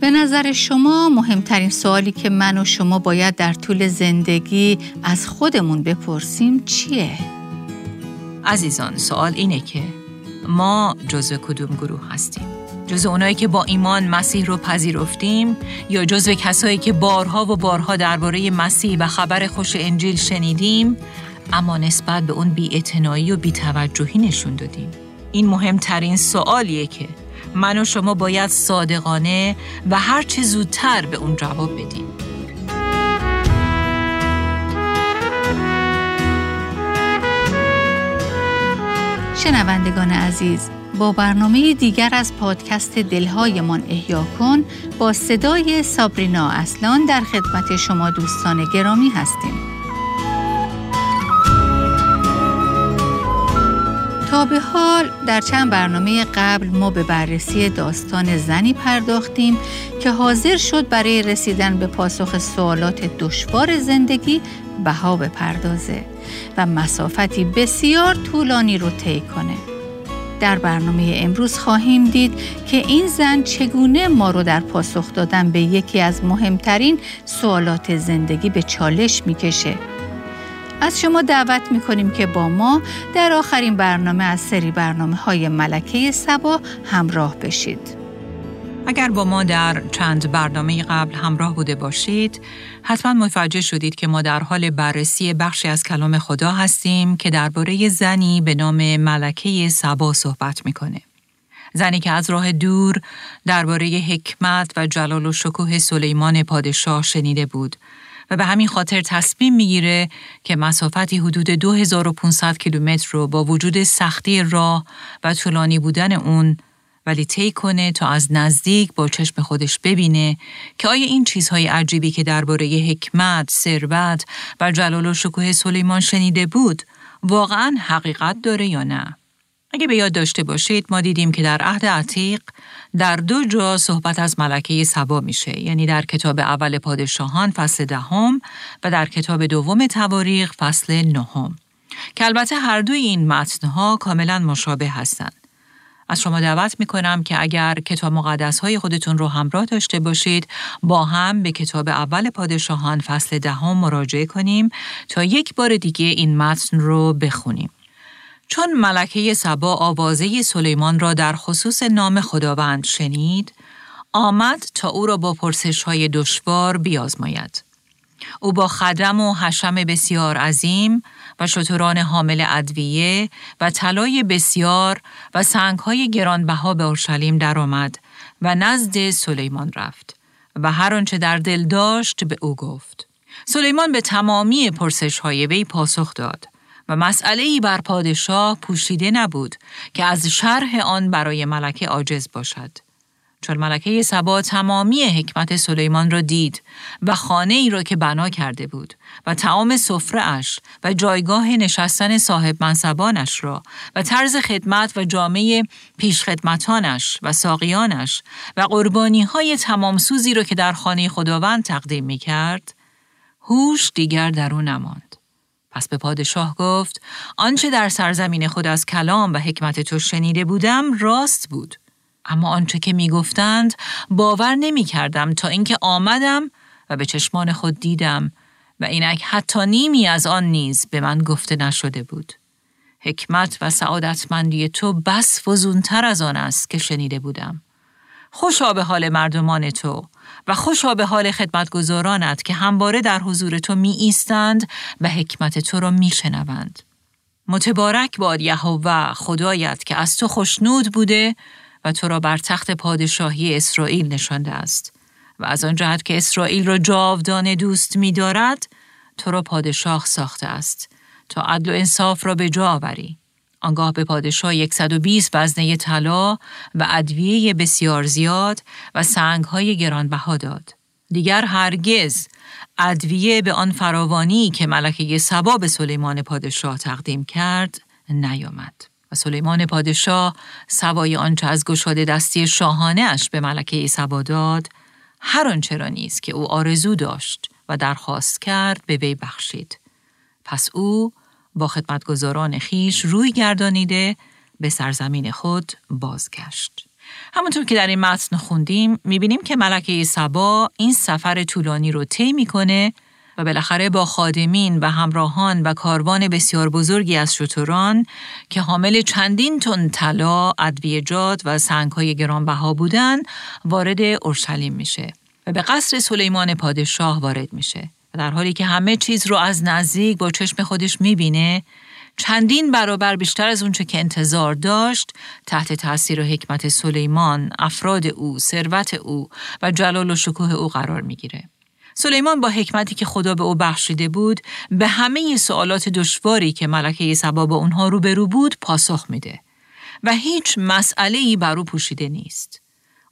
به نظر شما مهمترین سوالی که من و شما باید در طول زندگی از خودمون بپرسیم چیه؟ عزیزان سوال اینه که ما جزو کدوم گروه هستیم؟ جزو اونایی که با ایمان مسیح رو پذیرفتیم یا جزو کسایی که بارها و بارها درباره مسیح و خبر خوش انجیل شنیدیم اما نسبت به اون بی‌اعتنایی و بی‌توجهی نشون دادیم؟ این مهمترین سوالیه که من و شما باید صادقانه و هر چه زودتر به اون جواب بدیم. شنوندگان عزیز با برنامه دیگر از پادکست دلهایمان احیا کن با صدای سابرینا اصلان در خدمت شما دوستان گرامی هستیم. به حال در چند برنامه قبل ما به بررسی داستان زنی پرداختیم که حاضر شد برای رسیدن به پاسخ سوالات دشوار زندگی بها بپردازه و مسافتی بسیار طولانی رو طی کنه. در برنامه امروز خواهیم دید که این زن چگونه ما رو در پاسخ دادن به یکی از مهمترین سوالات زندگی به چالش می‌کشه از شما دعوت می کنیم که با ما در آخرین برنامه از سری برنامه های ملکه سبا همراه بشید. اگر با ما در چند برنامه قبل همراه بوده باشید، حتما متوجه شدید که ما در حال بررسی بخشی از کلام خدا هستیم که درباره زنی به نام ملکه سبا صحبت می‌کنه. زنی که از راه دور درباره حکمت و جلال و شکوه سلیمان پادشاه شنیده بود و به همین خاطر تصمیم می‌گیره که مسافتی حدود 2500 کیلومتر رو با وجود سختی راه و طولانی بودن اون ولی طی کنه تا از نزدیک با چشم خودش ببینه که آیا این چیزهای عجیبی که درباره حکمت، ثروت و جلال و شکوه سلیمان شنیده بود واقعا حقیقت داره یا نه؟ اگه به یاد داشته باشید ما دیدیم که در عهد عتیق در دو جا صحبت از ملکه سبا میشه یعنی در کتاب اول پادشاهان فصل دهم و در کتاب دوم تواریخ فصل نهم که البته هر دوی این متنها کاملا مشابه هستند. از شما دعوت می کنم که اگر کتاب مقدس های خودتون رو همراه داشته باشید با هم به کتاب اول پادشاهان فصل دهم مراجعه کنیم تا یک بار دیگه این متن رو بخونیم. چون ملکه سبا آوازه سلیمان را در خصوص نام خداوند شنید، آمد تا او را با پرسش های دشوار بیازماید. او با خدم و حشم بسیار عظیم و شتران حامل ادویه و طلای بسیار و سنگهای گرانبها به اورشلیم درآمد و نزد سلیمان رفت و هر آنچه در دل داشت به او گفت. سلیمان به تمامی پرسش های وی پاسخ داد و مسئله ای بر پادشاه پوشیده نبود که از شرح آن برای ملکه عاجز باشد. چون ملکه سبا تمامی حکمت سلیمان را دید و خانه ای را که بنا کرده بود و تعام سفره اش و جایگاه نشستن صاحب منصبانش را و طرز خدمت و جامعه پیش خدمتانش و ساقیانش و قربانی های تمام سوزی را که در خانه خداوند تقدیم می کرد، هوش دیگر در او نماند. پس به پادشاه گفت آنچه در سرزمین خود از کلام و حکمت تو شنیده بودم راست بود اما آنچه که می گفتند باور نمی کردم تا اینکه آمدم و به چشمان خود دیدم و اینک حتی نیمی از آن نیز به من گفته نشده بود. حکمت و سعادتمندی تو بس فزونتر از آن است که شنیده بودم. خوشا به حال مردمان تو و خوشا به حال خدمتگزارانت که همواره در حضور تو می ایستند و حکمت تو را می شنوند. متبارک باد یهوه خدایت که از تو خوشنود بوده و تو را بر تخت پادشاهی اسرائیل نشانده است. و از آن جهت که اسرائیل را جاودانه دوست می دارد تو را پادشاه ساخته است. تا عدل و انصاف را به جا آوری. آنگاه به پادشاه 120 وزنه طلا و ادویه بسیار زیاد و سنگهای گرانبها داد. دیگر هرگز ادویه به آن فراوانی که ملکه سبا به سلیمان پادشاه تقدیم کرد نیامد. و سلیمان پادشاه سوای آنچه از گشاده دستی شاهانه اش به ملکه سبا داد هر آنچه را نیست که او آرزو داشت و درخواست کرد به وی بخشید. پس او با خدمتگزاران خیش روی گردانیده به سرزمین خود بازگشت. همونطور که در این متن خوندیم می‌بینیم که ملکه سبا این سفر طولانی رو طی می‌کنه و بالاخره با خادمین و همراهان و کاروان بسیار بزرگی از شتران که حامل چندین تن طلا، ادویجات و سنگهای گرانبها بودن وارد اورشلیم میشه و به قصر سلیمان پادشاه وارد میشه در حالی که همه چیز رو از نزدیک با چشم خودش می‌بینه چندین برابر بیشتر از اونچه که انتظار داشت تحت تاثیر و حکمت سلیمان، افراد او، ثروت او و جلال و شکوه او قرار می‌گیره. سلیمان با حکمتی که خدا به او بخشیده بود به همه سوالات دشواری که ملکه سبا با اونها روبرو بود پاسخ میده و هیچ مسئله ای بر او پوشیده نیست.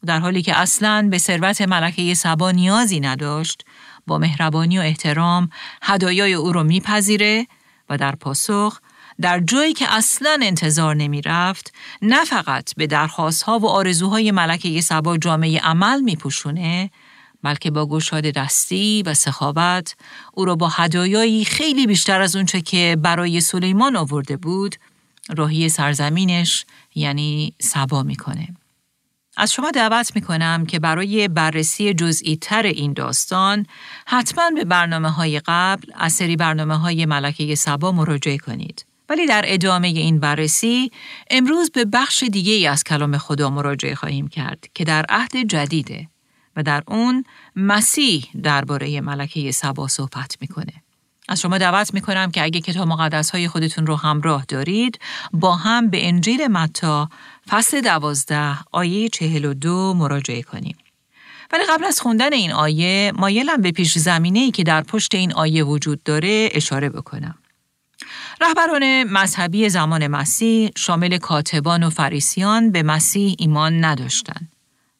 در حالی که اصلاً به ثروت ملکه سبا نیازی نداشت، با مهربانی و احترام هدایای او رو میپذیره و در پاسخ در جایی که اصلا انتظار نمی رفت نه فقط به درخواست ها و آرزوهای ملکه سبا جامعه عمل می پوشونه بلکه با گشاد دستی و سخاوت او را با هدایایی خیلی بیشتر از اونچه که برای سلیمان آورده بود راهی سرزمینش یعنی سبا می‌کنه. از شما دعوت می کنم که برای بررسی جزئی تر این داستان حتما به برنامه های قبل از سری برنامه های ملکه سبا مراجعه کنید. ولی در ادامه این بررسی امروز به بخش دیگه ای از کلام خدا مراجعه خواهیم کرد که در عهد جدیده و در اون مسیح درباره ملکه سبا صحبت می‌کنه. از شما دعوت می‌کنم که اگه کتاب مقدس های خودتون رو همراه دارید با هم به انجیل متا فصل دوازده آیه چهل و دو مراجعه کنیم. ولی قبل از خوندن این آیه مایلم به پیش زمینه ای که در پشت این آیه وجود داره اشاره بکنم. رهبران مذهبی زمان مسیح شامل کاتبان و فریسیان به مسیح ایمان نداشتند.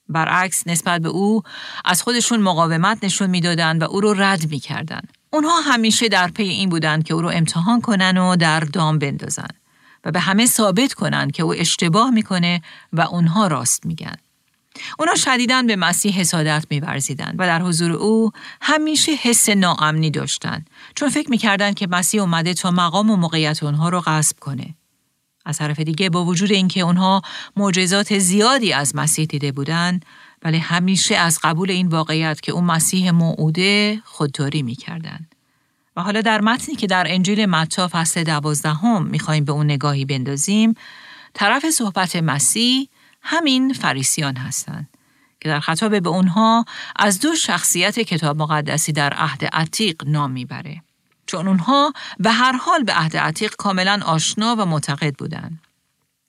برعکس نسبت به او از خودشون مقاومت نشون می‌دادند و او رو رد می‌کردند. اونها همیشه در پی این بودند که او رو امتحان کنن و در دام بندازن و به همه ثابت کنند که او اشتباه می‌کنه و اونها راست میگن. اونا شدیدن به مسیح حسادت میورزیدند و در حضور او همیشه حس ناامنی داشتند چون فکر می‌کردند که مسیح اومده تا مقام و موقعیت اونها رو غصب کنه. از طرف دیگه با وجود اینکه اونها معجزات زیادی از مسیح دیده بودند ولی همیشه از قبول این واقعیت که اون مسیح موعوده خودداری می‌کردند. و حالا در متنی که در انجیل متا فصل دوازدهم می‌خوایم به اون نگاهی بندازیم طرف صحبت مسیح همین فریسیان هستند که در خطاب به اونها از دو شخصیت کتاب مقدسی در عهد عتیق نام می‌بره چون اونها به هر حال به عهد عتیق کاملا آشنا و معتقد بودند.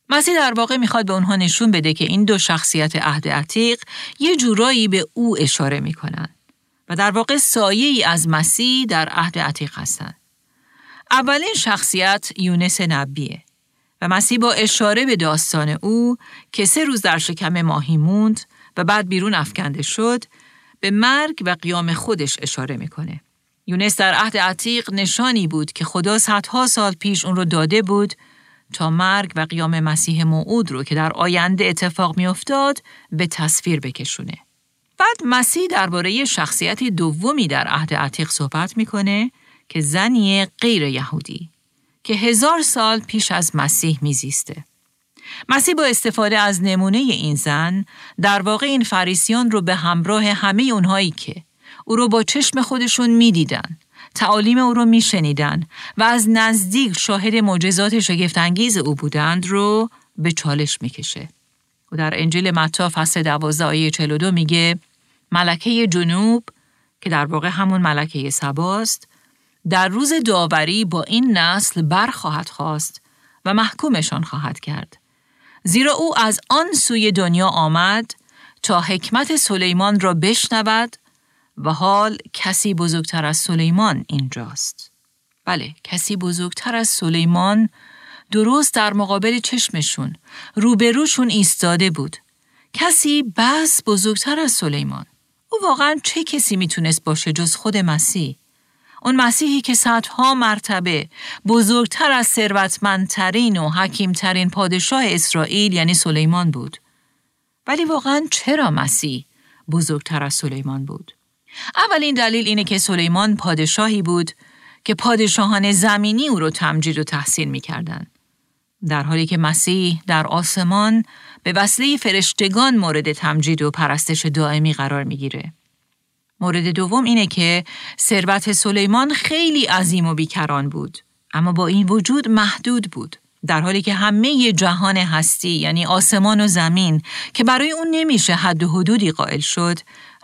مسیح در واقع می‌خواد به اونها نشون بده که این دو شخصیت عهد عتیق یه جورایی به او اشاره می‌کنن و در واقع سایه ای از مسیح در عهد عتیق هستند. اولین شخصیت یونس نبیه و مسیح با اشاره به داستان او که سه روز در شکم ماهی موند و بعد بیرون افکنده شد به مرگ و قیام خودش اشاره می‌کنه. یونس در عهد عتیق نشانی بود که خدا صدها سال پیش اون رو داده بود تا مرگ و قیام مسیح موعود رو که در آینده اتفاق میافتاد به تصویر بکشونه. بعد مسیح درباره شخصیت دومی در عهد عتیق صحبت می‌کنه که زنی غیر یهودی که هزار سال پیش از مسیح میزیسته. مسیح با استفاده از نمونه این زن در واقع این فریسیان رو به همراه همه اونهایی که او رو با چشم خودشون می‌دیدن تعالیم او رو میشنیدن و از نزدیک شاهد معجزات شگفتانگیز او بودند رو به چالش می‌کشه. و در انجیل متا فصل 12 آیه 42 میگه ملکه جنوب که در واقع همون ملکه سباست در روز داوری با این نسل برخواهد خواست و محکومشان خواهد کرد. زیرا او از آن سوی دنیا آمد تا حکمت سلیمان را بشنود و حال کسی بزرگتر از سلیمان اینجاست. بله، کسی بزرگتر از سلیمان درست در مقابل چشمشون روبروشون ایستاده بود. کسی بس بزرگتر از سلیمان. او واقعا چه کسی می‌تونست باشه جز خود مسیح؟ اون مسیحی که صدها مرتبه بزرگتر از ثروتمندترین و حکیمترین پادشاه اسرائیل یعنی سلیمان بود. ولی واقعا چرا مسیح بزرگتر از سلیمان بود؟ اولین دلیل اینه که سلیمان پادشاهی بود که پادشاهان زمینی او رو تمجید و تحسین می کردن. در حالی که مسیح در آسمان به وسیله فرشتگان مورد تمجید و پرستش دائمی قرار می‌گیره. مورد دوم اینه که ثروت سلیمان خیلی عظیم و بیکران بود اما با این وجود محدود بود در حالی که همه جهان هستی یعنی آسمان و زمین که برای اون نمیشه حد و حدودی قائل شد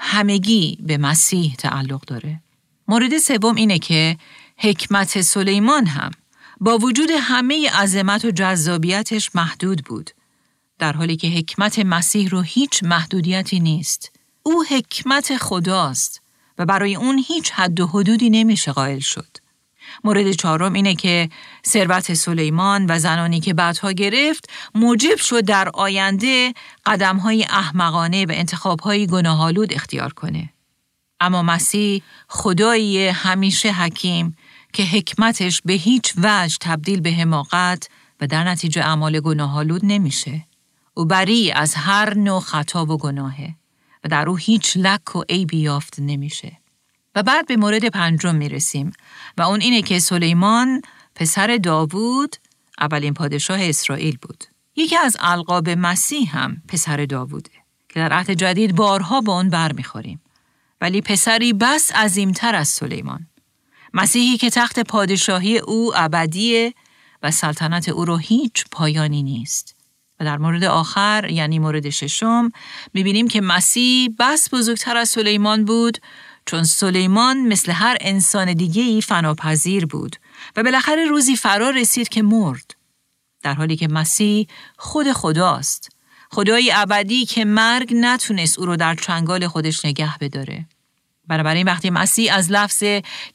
همگی به مسیح تعلق داره مورد سوم اینه که حکمت سلیمان هم با وجود همه عظمت و جذابیتش محدود بود در حالی که حکمت مسیح رو هیچ محدودیتی نیست او حکمت خداست و برای اون هیچ حد و حدودی نمیشه قائل شد. مورد چهارم اینه که ثروت سلیمان و زنانی که بعدها گرفت موجب شد در آینده قدمهای احمقانه و انتخابهای گناهالود اختیار کنه. اما مسیح خدایی همیشه حکیم که حکمتش به هیچ وجه تبدیل به حماقت و در نتیجه اعمال گناهالود نمیشه. او بری از هر نوع خطا و گناهه. و در او هیچ لک و عیبی یافت نمیشه. و بعد به مورد پنجم می‌رسیم و اون اینه که سلیمان پسر داوود اولین پادشاه اسرائیل بود. یکی از القاب مسیح هم پسر داووده که در عهد جدید بارها با اون برمیخوریم. ولی پسری بس عظیمتر از سلیمان. مسیحی که تخت پادشاهی او ابدیه و سلطنت او رو هیچ پایانی نیست. در مورد آخر یعنی مورد ششم می‌بینیم که مسیح بس بزرگتر از سلیمان بود چون سلیمان مثل هر انسان دیگه ای فناپذیر بود و بالاخره روزی فرا رسید که مرد. در حالی که مسیح خود خداست. خدای ابدی که مرگ نتونست او رو در چنگال خودش نگه بداره. بنابراین وقتی مسیح از لفظ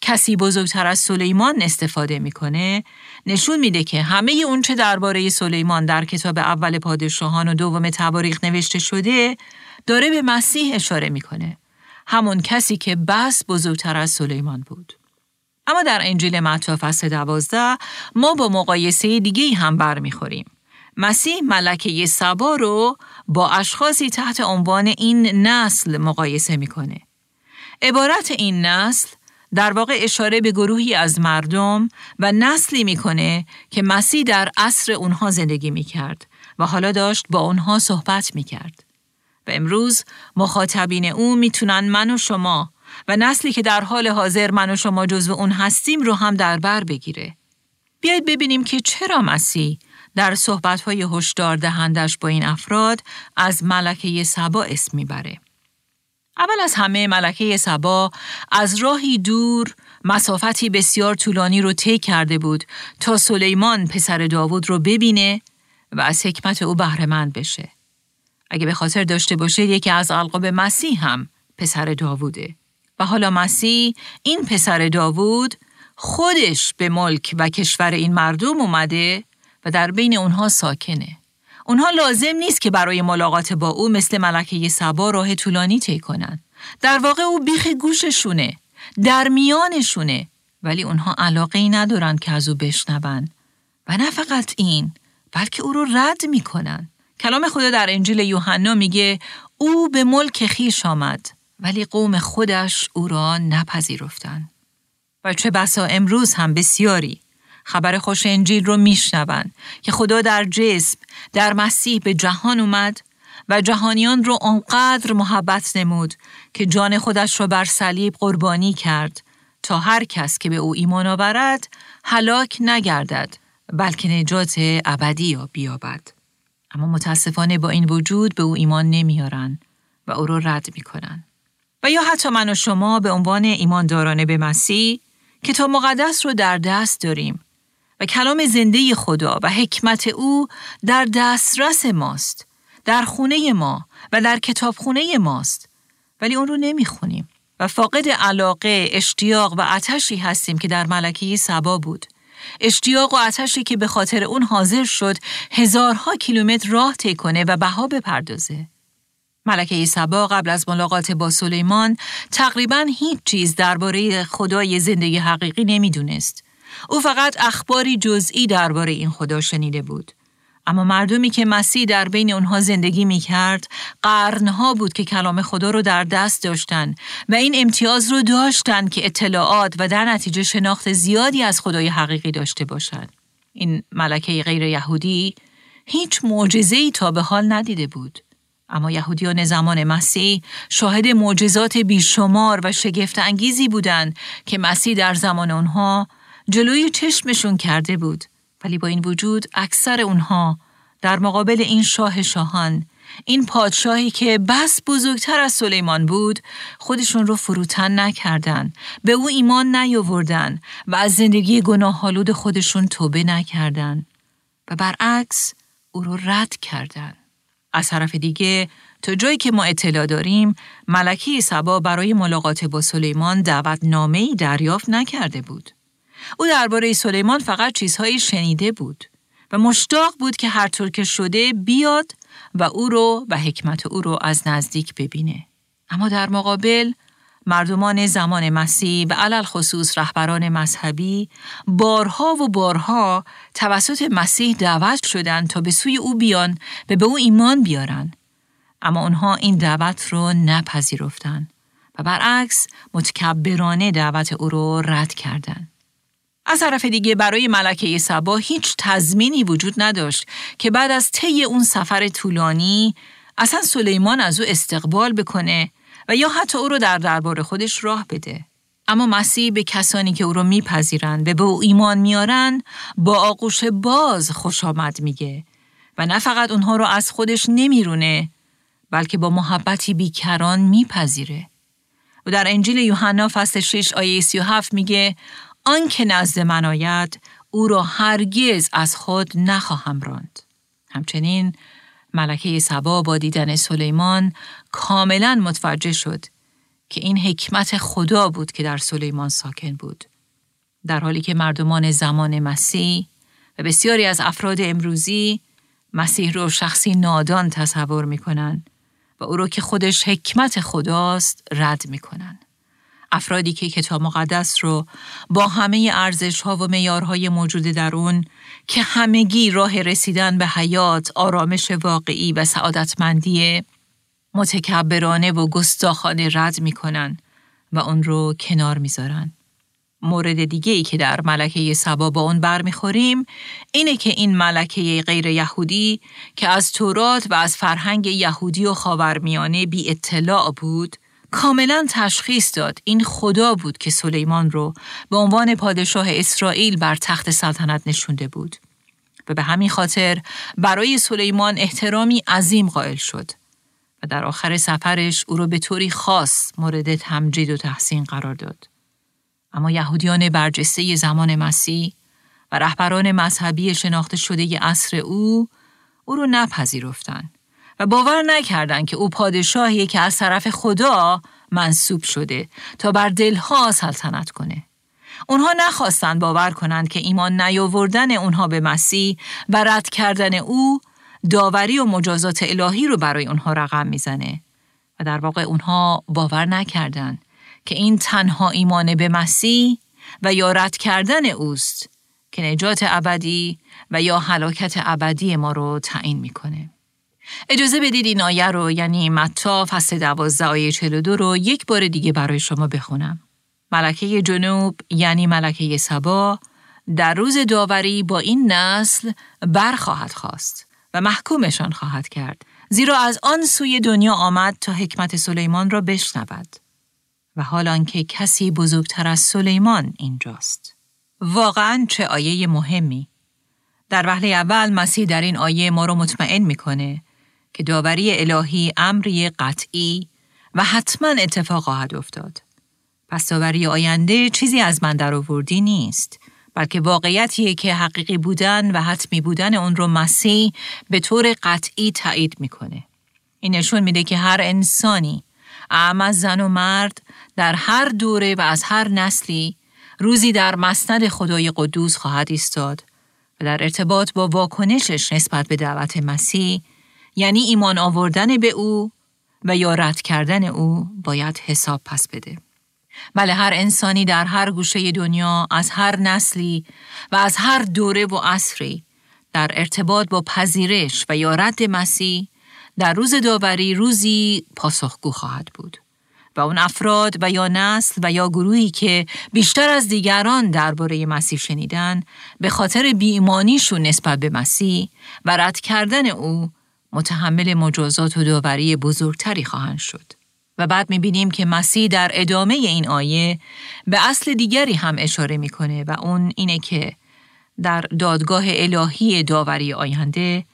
کسی بزرگتر از سلیمان استفاده می‌کنه نشون میده که همه اون چه درباره سلیمان در کتاب اول پادشاهان و دوم تواریخ نوشته شده داره به مسیح اشاره می‌کنه همون کسی که بس بزرگتر از سلیمان بود. اما در انجیل متی فصل دوازده ما با مقایسه دیگه هم برمیخوریم. مسیح ملکه سبا رو با اشخاصی تحت عنوان این نسل مقایسه می‌کنه. عبارت این نسل در واقع اشاره به گروهی از مردم و نسلی می‌کنه که مسیح در عصر اونها زندگی می‌کرد و حالا داشت با اونها صحبت می‌کرد. و امروز مخاطبین او می‌تونن من و شما و نسلی که در حال حاضر من و شما جزو اون هستیم رو هم در بر بگیره. بیایید ببینیم که چرا مسیح در صحبتهای هشدار دهندش با این افراد از ملکه سبا اسم می‌بره. اول از همه ملکه سبا از راهی دور مسافتی بسیار طولانی رو طی کرده بود تا سلیمان پسر داوود رو ببینه و از حکمت او بهرهمند بشه. اگه به خاطر داشته باشه یکی از القاب مسیح هم پسر داووده. و حالا مسیح این پسر داوود خودش به ملک و کشور این مردم اومده و در بین اونها ساکنه. اونها لازم نیست که برای ملاقات با او مثل ملکه سبا راه طولانی طی کنند. در واقع او بیخ گوششونه، در میانشونه، ولی اونها علاقه ای ندارن که از او بشنون. و نه فقط این، بلکه او رو رد می‌کنن. کلام خدا در انجیل یوحنا میگه او به ملک خیش آمد ولی قوم خودش او را نپذیرفتند. و چه بسا امروز هم بسیاری خبر خوش انجیل رو میشنوند که خدا در جسم در مسیح به جهان اومد و جهانیان رو آنقدر محبت نمود که جان خودش را بر صلیب قربانی کرد تا هر کس که به او ایمان آورد هلاک نگردد بلکه نجات ابدی یا بیابد اما متاسفانه با این وجود به او ایمان نمیارن و او را رد می‌کنن و یا حتی من و شما به عنوان ایماندارانه به مسیح کتاب مقدس رو در دست داریم و کلام زنده خدا و حکمت او در دسترس ماست در خونه ما و در کتابخونه ماست ولی اون رو نمی‌خونیم و فاقد علاقه، اشتیاق و آتشی هستیم که در ملکه سبا بود. اشتیاق و آتشی که به خاطر اون حاضر شد هزارها کیلومتر راه طی کنه و بها بپردازه. ملکه سبا قبل از ملاقات با سلیمان تقریبا هیچ چیز درباره خدای زندگی حقیقی نمی‌دونست. او فقط اخباری جزئی درباره این خدا شنیده بود. اما مردمی که مسیح در بین اونها زندگی می کرد قرنها بود که کلام خدا رو در دست داشتن و این امتیاز رو داشتن که اطلاعات و در نتیجه شناخت زیادی از خدای حقیقی داشته باشند. این ملکه غیر یهودی هیچ معجزه‌ای تا به حال ندیده بود. اما یهودیان زمان مسیح شاهد معجزات بیشمار و شگفت انگیزی بودند که مسیح در زمان آنها جلوی چشمشون کرده بود. ولی با این وجود اکثر اونها در مقابل این شاه شاهان این پادشاهی که بس بزرگتر از سلیمان بود خودشون رو فروتن نکردن به او ایمان نیاوردن و از زندگی گناه خودشون توبه نکردن و برعکس او رو رد کردن. از طرف دیگه تا جایی که ما اطلاع داریم ملکه سبا برای ملاقات با سلیمان دعوت نامه دریافت نکرده بود. او درباره سلیمان فقط چیزهایی شنیده بود و مشتاق بود که هر طور که شده بیاد و او رو و حکمت او رو از نزدیک ببینه. اما در مقابل مردمان زمان مسیح و علل خصوص رهبران مذهبی بارها و بارها توسط مسیح دعوت شدند تا به سوی او بیان و به او ایمان بیارن. اما آنها این دعوت رو نپذیرفتند و برعکس متکبرانه دعوت او رو رد کردند. از طرف دیگه برای ملکه سبا هیچ تضمینی وجود نداشت که بعد از طی اون سفر طولانی اصلا سلیمان از او استقبال بکنه و یا حتی او رو در دربار خودش راه بده. اما مسیح به کسانی که او رو میپذیرند و به او ایمان میارن با آغوش باز خوش آمد میگه و نه فقط اونها رو از خودش نمیرونه بلکه با محبتی بیکران میپذیره. و در انجیل یوحنا فصل 6 آیه 37 میگه آن که نزد من آید او را هرگز از خود نخواهم راند. همچنین ملکه سبا با دیدن سلیمان کاملا متوجه شد که این حکمت خدا بود که در سلیمان ساکن بود. در حالی که مردمان زمان مسیح و بسیاری از افراد امروزی مسیح رو شخصی نادان تصور می‌کنن و او رو که خودش حکمت خداست رد می‌کنن. افرادی که کتاب مقدس رو با همه ارزش ها و میارهای موجود در اون که همگی راه رسیدن به حیات، آرامش واقعی و سعادتمندی متکبرانه و گستاخانه رد می‌کنن و اون رو کنار می‌ذارن. مورد دیگه ای که در ملکه سبا با اون برمیخوریم اینه که این ملکه غیر یهودی که از تورات و از فرهنگ یهودی و خاورمیانه بی اطلاع بود کاملا تشخیص داد این خدا بود که سلیمان رو به عنوان پادشاه اسرائیل بر تخت سلطنت نشونده بود و به همین خاطر برای سلیمان احترامی عظیم قائل شد و در آخر سفرش او را به طوری خاص مورد تمجید و تحسین قرار داد. اما یهودیان برجسته زمان مسیح و رهبران مذهبی شناخته شده عصر او او را نپذیرفتند و باور نکردند که او پادشاهی که از طرف خدا منصوب شده تا بر دلها سلطنت کنه. اونها نخواستند باور کنند که ایمان نیاوردن اونها به مسیح و رد کردن او داوری و مجازات الهی رو برای اونها رقم می‌زنه و در واقع اونها باور نکردند که این تنها ایمان به مسیح و یا رد کردن اوست که نجات ابدی و یا حلاکت ابدی ما رو تعیین می‌کنه. اجازه بدید این آیه رو یعنی متا فصل دوازده آیه 42 رو یک بار دیگه برای شما بخونم. ملکه جنوب یعنی ملکه سبا در روز داوری با این نسل برخواهد خواست و محکومشان خواهد کرد زیرا از آن سوی دنیا آمد تا حکمت سلیمان را بشنود. و حال آنکه کسی بزرگتر از سلیمان اینجاست. واقعا چه آیه مهمی. در وهله اول مسیح در این آیه ما رو مطمئن می‌کنه که داوری الهی امری قطعی و حتما اتفاق خواهد افتاد. پس داوری آینده چیزی از من در آوردی نیست، بلکه واقعیتیه که حقیقی بودن و حتمی بودن اون رو مسیح به طور قطعی تایید می‌کنه. این نشون میده که هر انسانی، اعم زن و مرد در هر دوره و از هر نسلی روزی در مسند خدای قدوس خواهد ایستاد و در ارتباط با واکنشش نسبت به دعوت مسیح یعنی ایمان آوردن به او و یا رد کردن او باید حساب پس بده. بله هر انسانی در هر گوشه دنیا از هر نسلی و از هر دوره و عصری در ارتباط با پذیرش و یا رد مسیح در روز داوری روزی پاسخگو خواهد بود و اون افراد و یا نسل و یا گروهی که بیشتر از دیگران درباره مسیح شنیدن به خاطر بیمانیشون نسبت به مسیح و رد کردن او متحمل مجازات و داوری بزرگتری خواهند شد. و بعد می‌بینیم که مسیح در ادامه این آیه به اصل دیگری هم اشاره می‌کنه و اون اینه که در دادگاه الهی داوری آینده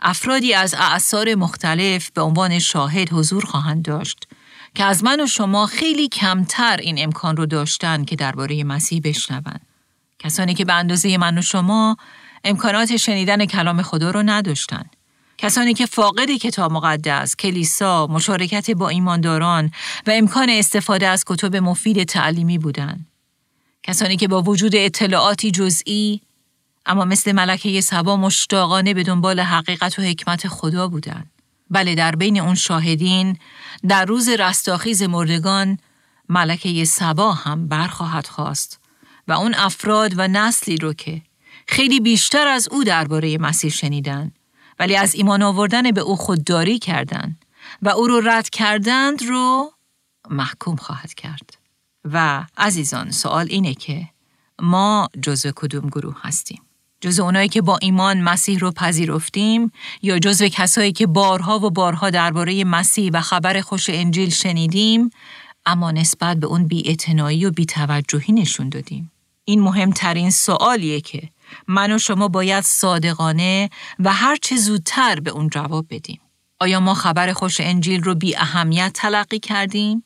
افرادی از اعثار مختلف به عنوان شاهد حضور خواهند داشت که از من و شما خیلی کمتر این امکان رو داشتن که درباره مسیح بشنوند. کسانی که به اندازه من و شما امکانات شنیدن کلام خدا رو نداشتن. کسانی که فاقد کتاب مقدس، کلیسا، مشارکت با ایمانداران و امکان استفاده از کتب مفید تعلیمی بودند. کسانی که با وجود اطلاعاتی جزئی اما مثل ملکه سبا مشتاقانه به دنبال حقیقت و حکمت خدا بودند. بله در بین اون شاهدین در روز رستاخیز مردگان ملکه سبا هم برخواهد خواست و اون افراد و نسلی رو که خیلی بیشتر از او درباره مسیح شنیدن ولی از ایمان آوردن به او خودداری کردند و او رو رد کردند رو محکوم خواهد کرد. و عزیزان سوال اینه که ما جزو کدوم گروه هستیم؟ جزو اونایی که با ایمان مسیح رو پذیرفتیم یا جزو کسایی که بارها و بارها درباره مسیح و خبر خوش انجیل شنیدیم اما نسبت به اون بی‌اعتنایی و بی‌توجهی نشون دادیم. این مهمترین سوالیه که من و شما باید صادقانه و هر چه زودتر به اون جواب بدیم. آیا ما خبر خوش انجیل رو بی اهمیت تلقی کردیم؟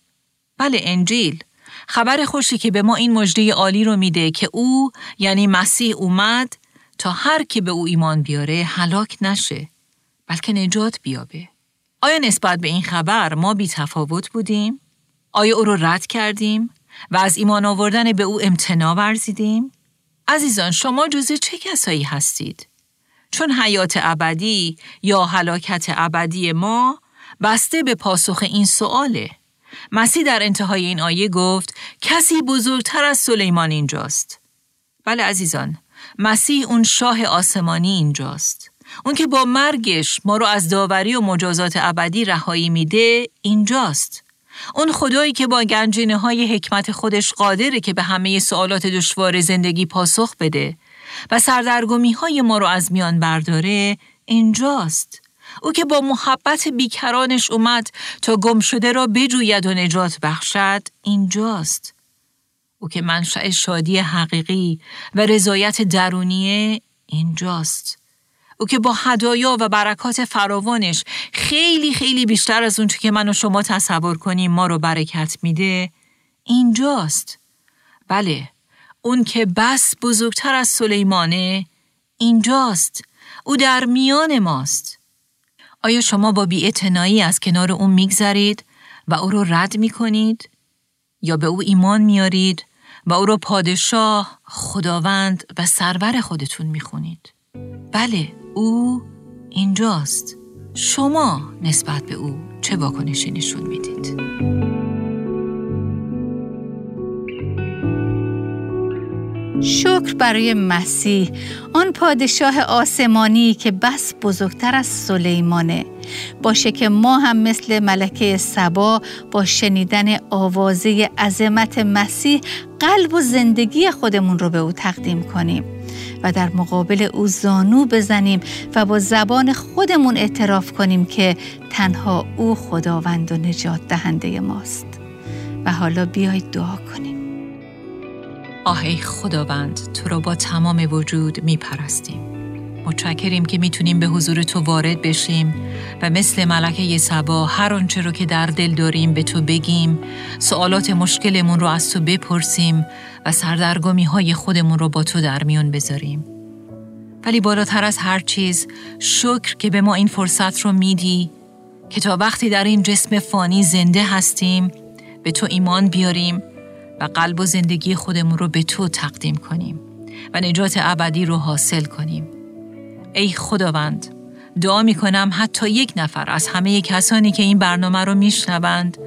بله انجیل خبر خوشی که به ما این مجده عالی رو میده که او یعنی مسیح اومد تا هر کی به او ایمان بیاره هلاک نشه بلکه نجات بیابه. آیا نسبت به این خبر ما بی تفاوت بودیم؟ آیا او رو رد کردیم و از ایمان آوردن به او امتناع ورزیدیم؟ عزیزان شما جزء چه کسایی هستید؟ چون حیات ابدی یا هلاکت ابدی ما بسته به پاسخ این سواله. مسیح در انتهای این آیه گفت کسی بزرگتر از سلیمان اینجاست. بله عزیزان، مسیح اون شاه آسمانی اینجاست. اون که با مرگش ما رو از داوری و مجازات ابدی رهایی میده اینجاست. اون خدایی که با گنجینه های حکمت خودش قادره که به همه سوالات دشوار زندگی پاسخ بده و سردرگمی های ما رو از میان برداره اینجاست. او که با محبت بیکرانش اومد تا گم شده را بجوید و نجات بخشد اینجاست. او که منشأ شادی حقیقی و رضایت درونیه اینجاست. او که با هدایا و برکات فراوانش خیلی خیلی بیشتر از اونچه که من و شما تصور کنیم ما رو برکت میده اینجاست. بله اون که بس بزرگتر از سلیمانه اینجاست. او در میان ماست. آیا شما با بیاعتنایی از کنار اون میگذرید و او رو رد می‌کنید؟ یا به او ایمان میارید و او رو پادشاه، خداوند و سرور خودتون می‌خونید؟ بله او اینجاست. شما نسبت به او چه واکنشی نشون می‌دید؟ شکر برای مسیح. آن پادشاه آسمانی که بس بزرگتر از سلیمانه. باشه که ما هم مثل ملکه سبا با شنیدن آوازه عظمت مسیح قلب و زندگی خودمون رو به او تقدیم کنیم. و در مقابل او زانو بزنیم و با زبان خودمون اعتراف کنیم که تنها او خداوند و نجات دهنده ماست. و حالا بیایید دعا کنیم. آهی خداوند تو را با تمام وجود می پرستیم متشکریم که می‌تونیم به حضور تو وارد بشیم و مثل ملکه سبا هر آنچه رو که در دل داریم به تو بگیم سوالات مشکلمون رو از تو بپرسیم و سردرگمی های خودمون رو با تو در میون بذاریم. ولی بالاتر از هر چیز شکر که به ما این فرصت رو میدی که تا وقتی در این جسم فانی زنده هستیم به تو ایمان بیاریم و قلب و زندگی خودمون رو به تو تقدیم کنیم و نجات ابدی رو حاصل کنیم. ای خداوند دعا می کنم حتی یک نفر از همه کسانی که این برنامه رو میشنوند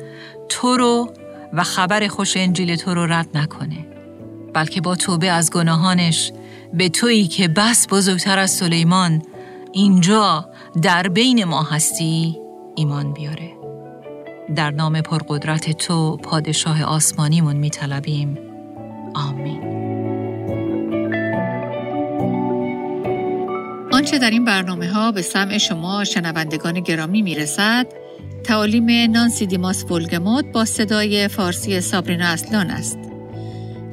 تو رو و خبر خوش انجیل تو رو رد نکنه. بلکه با توبه از گناهانش به تویی که بس بزرگتر از سلیمان اینجا در بین ما هستی ایمان بیاره در نام پرقدرت تو پادشاه آسمانیمون می طلبیم. آمین. آنچه در این برنامه ها به سمع شما شنوندگان گرامی می رسد، تعالیم نانسی دیماس فولگموت با صدای فارسی سابرینا اصلان است.